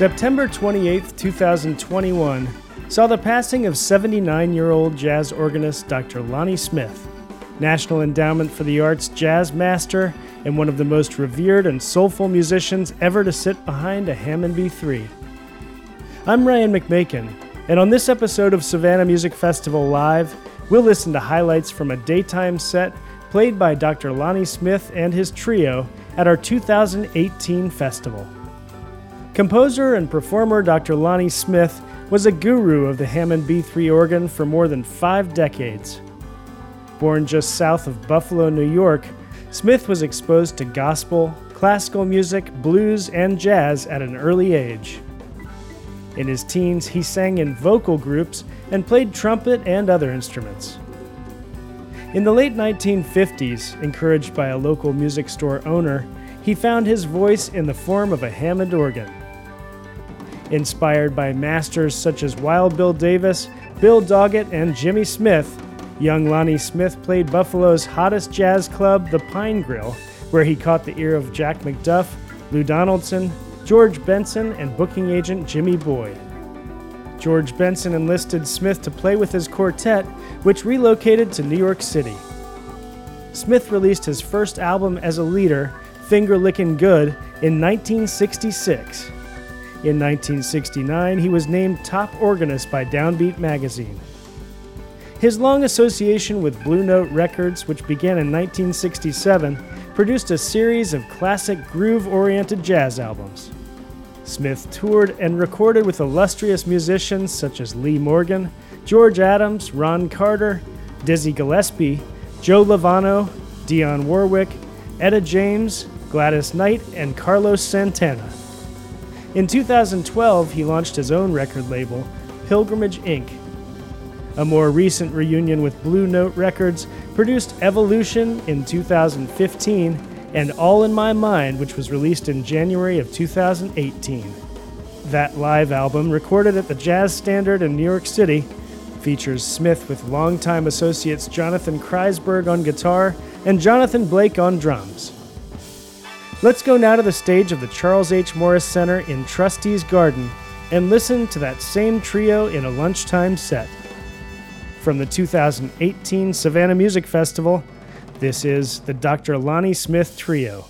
September 28, 2021, saw the passing of 79 year old jazz organist Dr. Lonnie Smith, National Endowment for the Arts jazz master and one of the most revered and soulful musicians ever to sit behind a Hammond B3. I'm Ryan McMaken, and on this episode of Savannah Music Festival Live, we'll listen to highlights from a daytime set played by Dr. Lonnie Smith and his trio at our 2018 festival. Composer and performer Dr. Lonnie Smith was a guru of the Hammond B3 organ for more than five decades. Born just south of Buffalo, New York, Smith was exposed to gospel, classical music, blues, and jazz at an early age. In his teens, he sang in vocal groups and played trumpet and other instruments. In the late 1950s, encouraged by a local music store owner, he found his voice in the form of a Hammond organ. Inspired by masters such as Wild Bill Davis, Bill Doggett, and Jimmy Smith, young Lonnie Smith played Buffalo's hottest jazz club, the Pine Grill, where he caught the ear of Jack McDuff, Lou Donaldson, George Benson, and booking agent Jimmy Boyd. George Benson enlisted Smith to play with his quartet, which relocated to New York City. Smith released his first album as a leader, Finger Lickin' Good, in 1966. In 1969, he was named top organist by Downbeat magazine. His long association with Blue Note Records, which began in 1967, produced a series of classic groove oriented jazz albums. Smith toured and recorded with illustrious musicians such as Lee Morgan, George Adams, Ron Carter, Dizzy Gillespie, Joe Lovano, Dionne Warwick, Etta James, Gladys Knight, and Carlos Santana. In 2012, he launched his own record label, Pilgrimage Inc. A more recent reunion with Blue Note Records produced Evolution in 2015 and All in My Mind, which was released in January of 2018. That live album, recorded at the Jazz Standard in New York City, features Smith with longtime associates Jonathan Kreisberg on guitar and Jonathan Blake on drums. Let's go now to the stage of the Charles H. Morris Center in Trustees Garden and listen to that same trio in a lunchtime set. From the 2018 Savannah Music Festival, this is the Dr. Lonnie Smith Trio.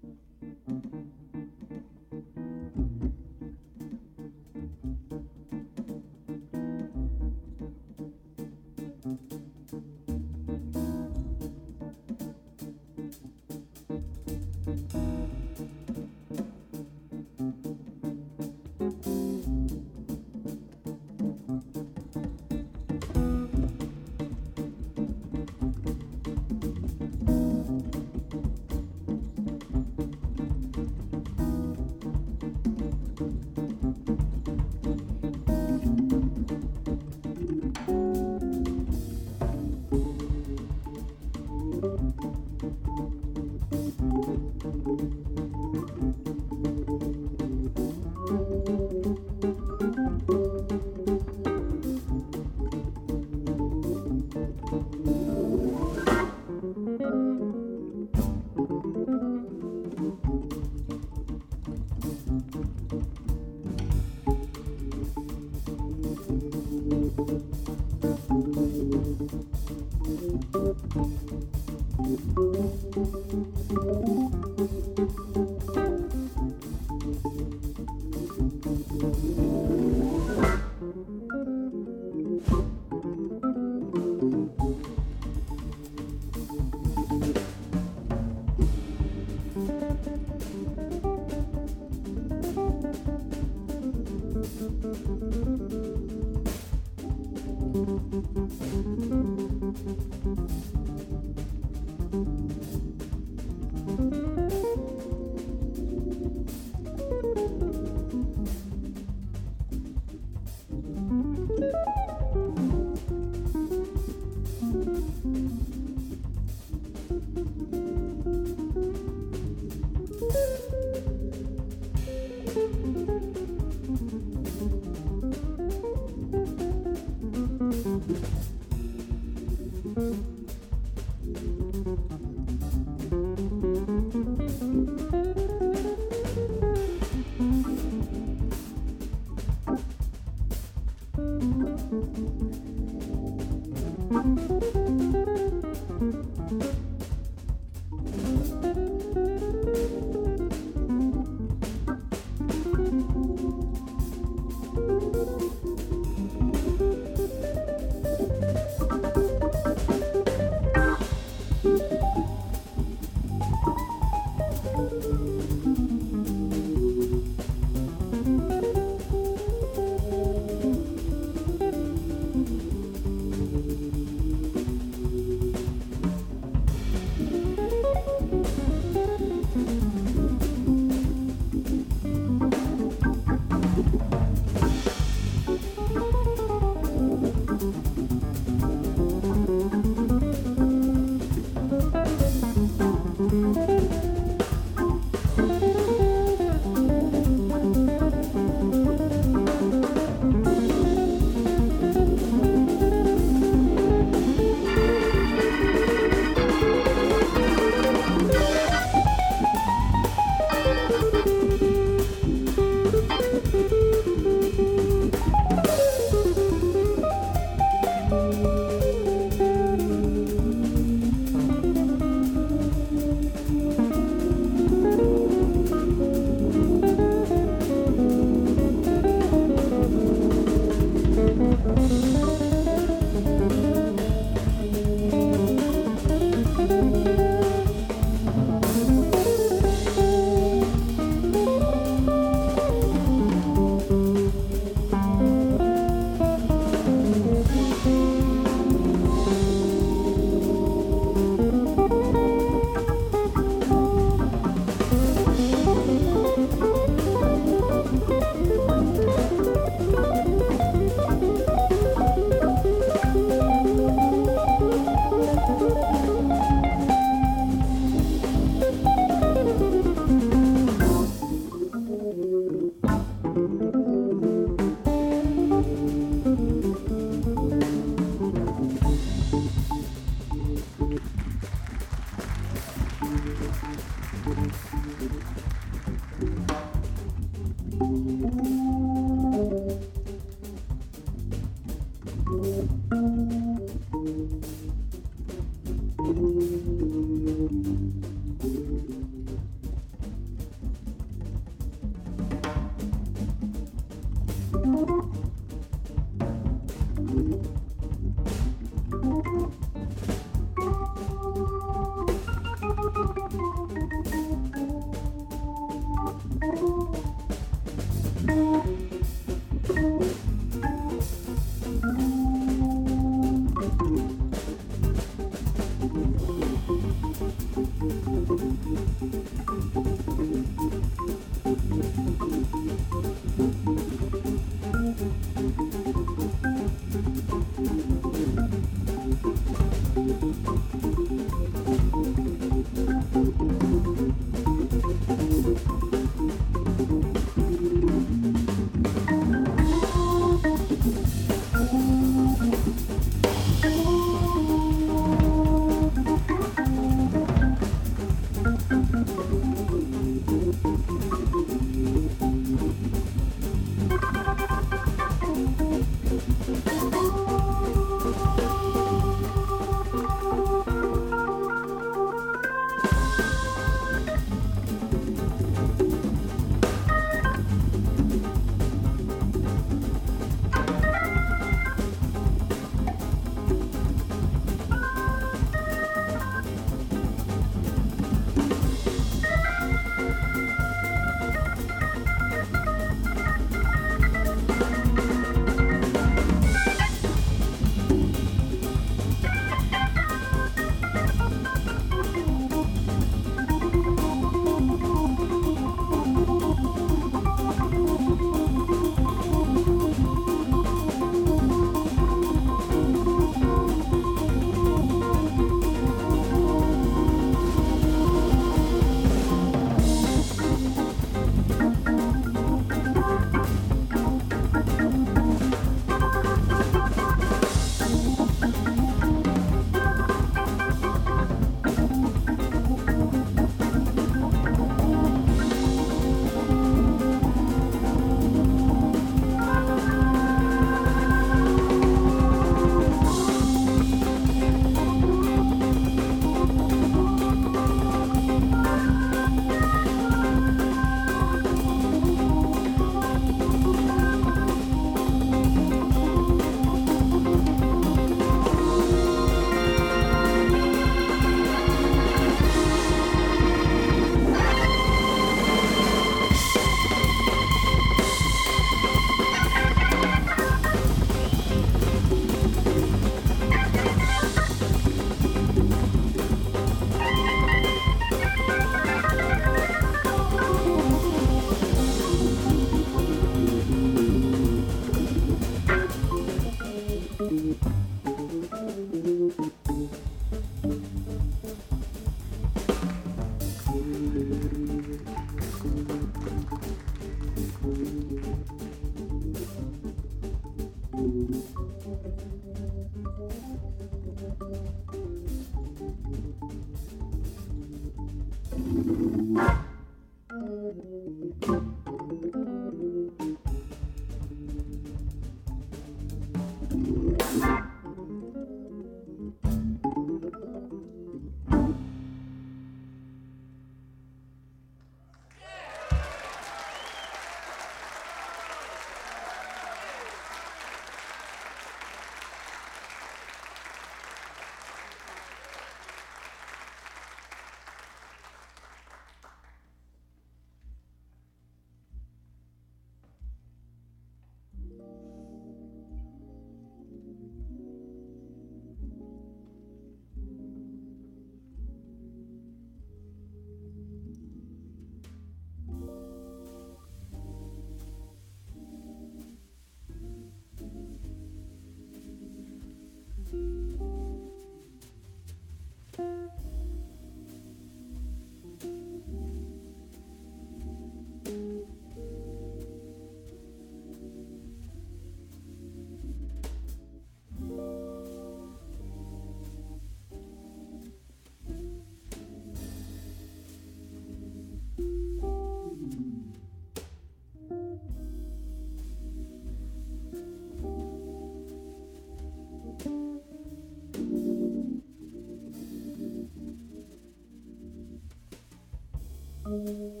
Thank you.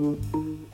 Mm-hmm.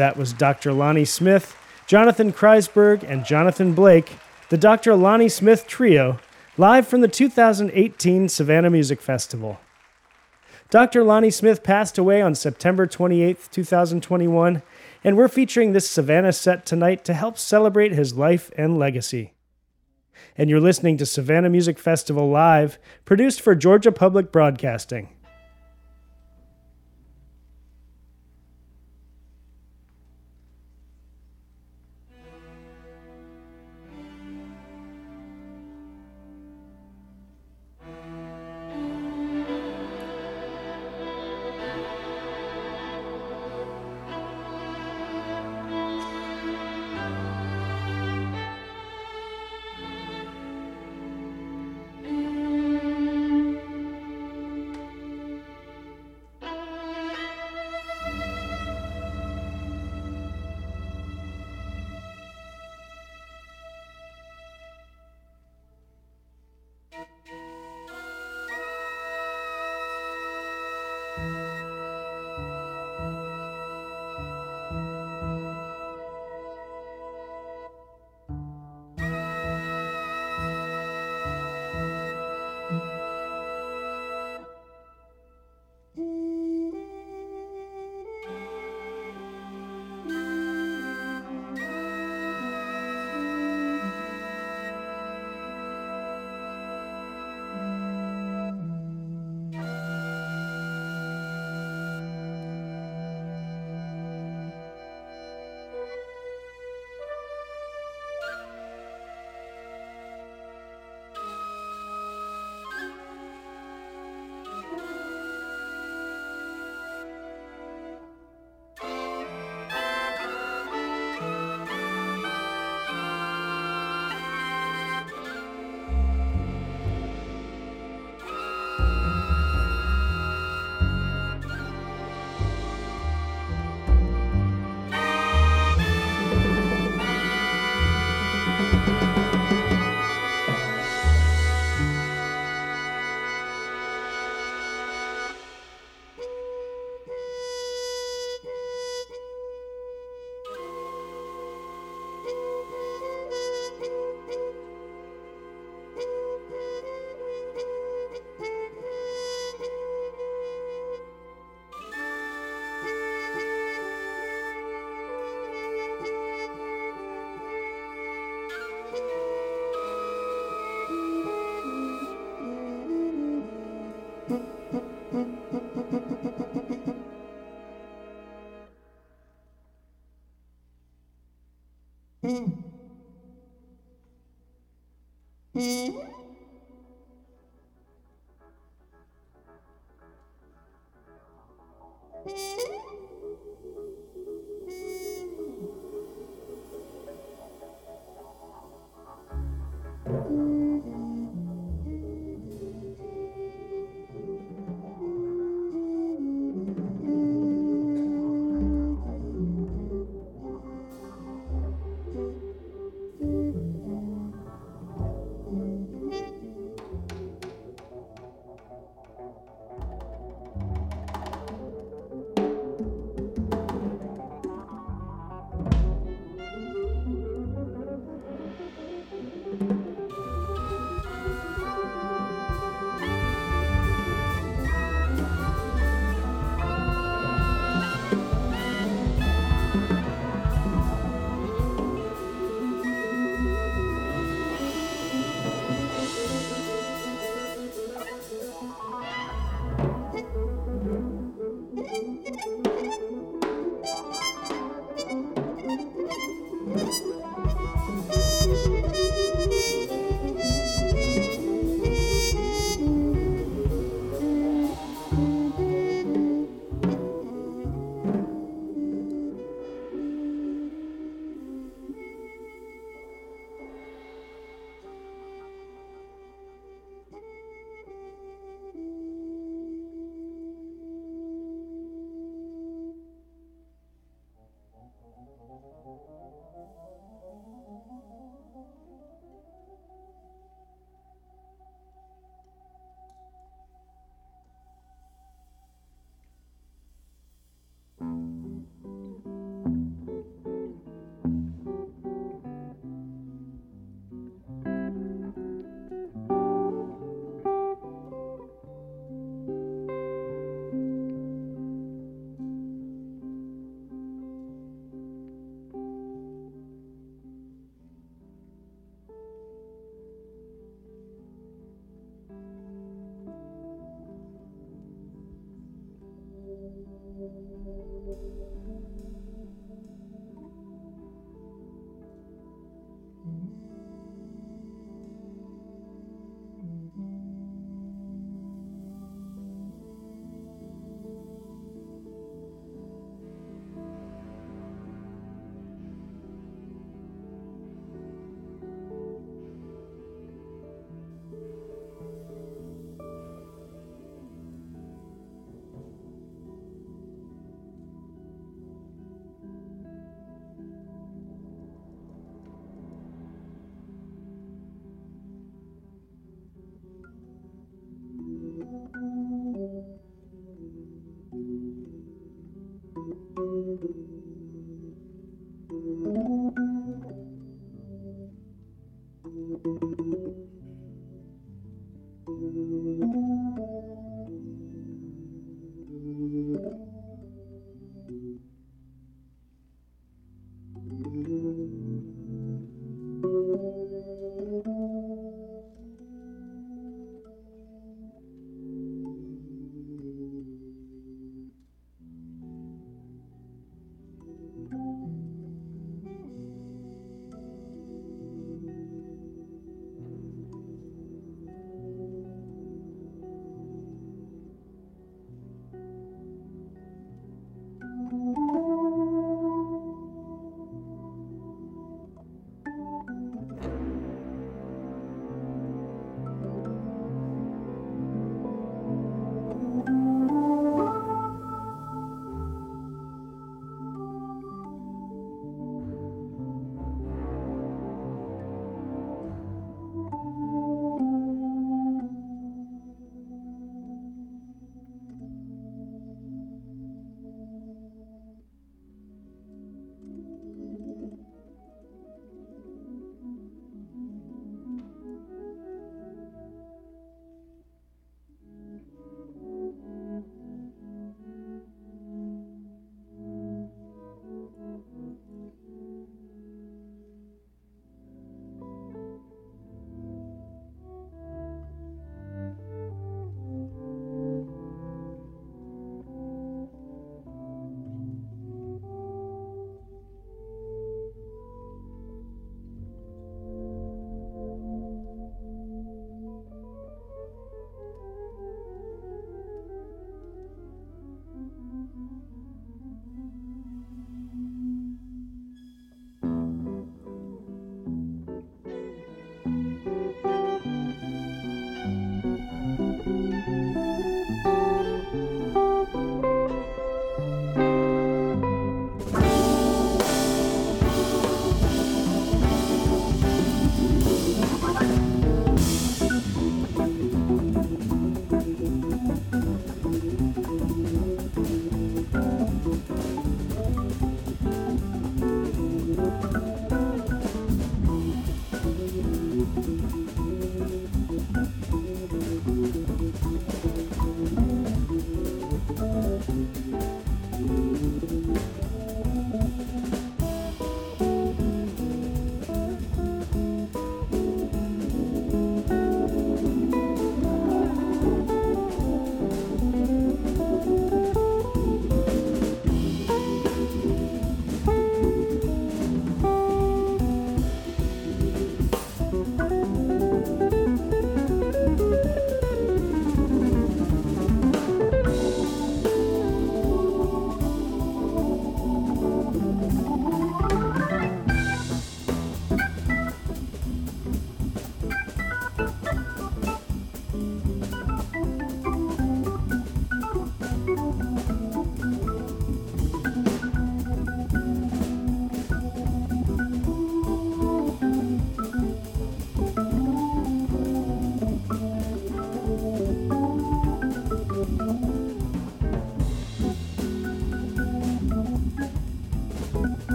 That was Dr. Lonnie Smith, Jonathan Kreisberg, and Jonathan Blake, the Dr. Lonnie Smith Trio, live from the 2018 Savannah Music Festival. Dr. Lonnie Smith passed away on September 28, 2021, and we're featuring this Savannah set tonight to help celebrate his life and legacy. And you're listening to Savannah Music Festival Live, produced for Georgia Public Broadcasting.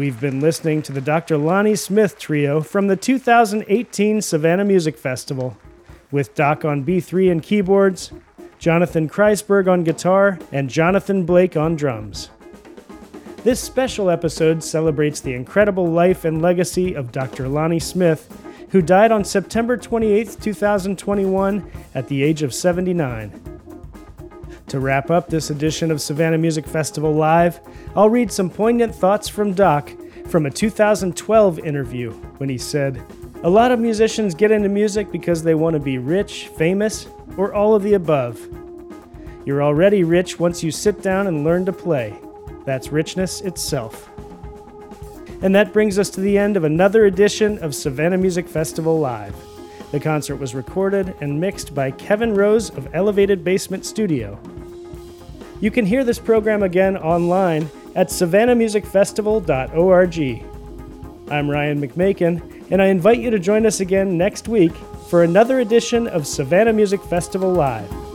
We've been listening to the Dr. Lonnie Smith Trio from the 2018 Savannah Music Festival, with Doc on B3 and keyboards, Jonathan Kreisberg on guitar, and Jonathan Blake on drums. This special episode celebrates the incredible life and legacy of Dr. Lonnie Smith, who died on September 28, 2021, at the age of 79. To wrap up this edition of Savannah Music Festival Live, I'll read some poignant thoughts from Doc from a 2012 interview when he said, A lot of musicians get into music because they want to be rich, famous, or all of the above. You're already rich once you sit down and learn to play. That's richness itself. And that brings us to the end of another edition of Savannah Music Festival Live. The concert was recorded and mixed by Kevin Rose of Elevated Basement Studio. You can hear this program again online at savannahmusicfestival.org. I'm Ryan McMaken, and I invite you to join us again next week for another edition of Savannah Music Festival Live.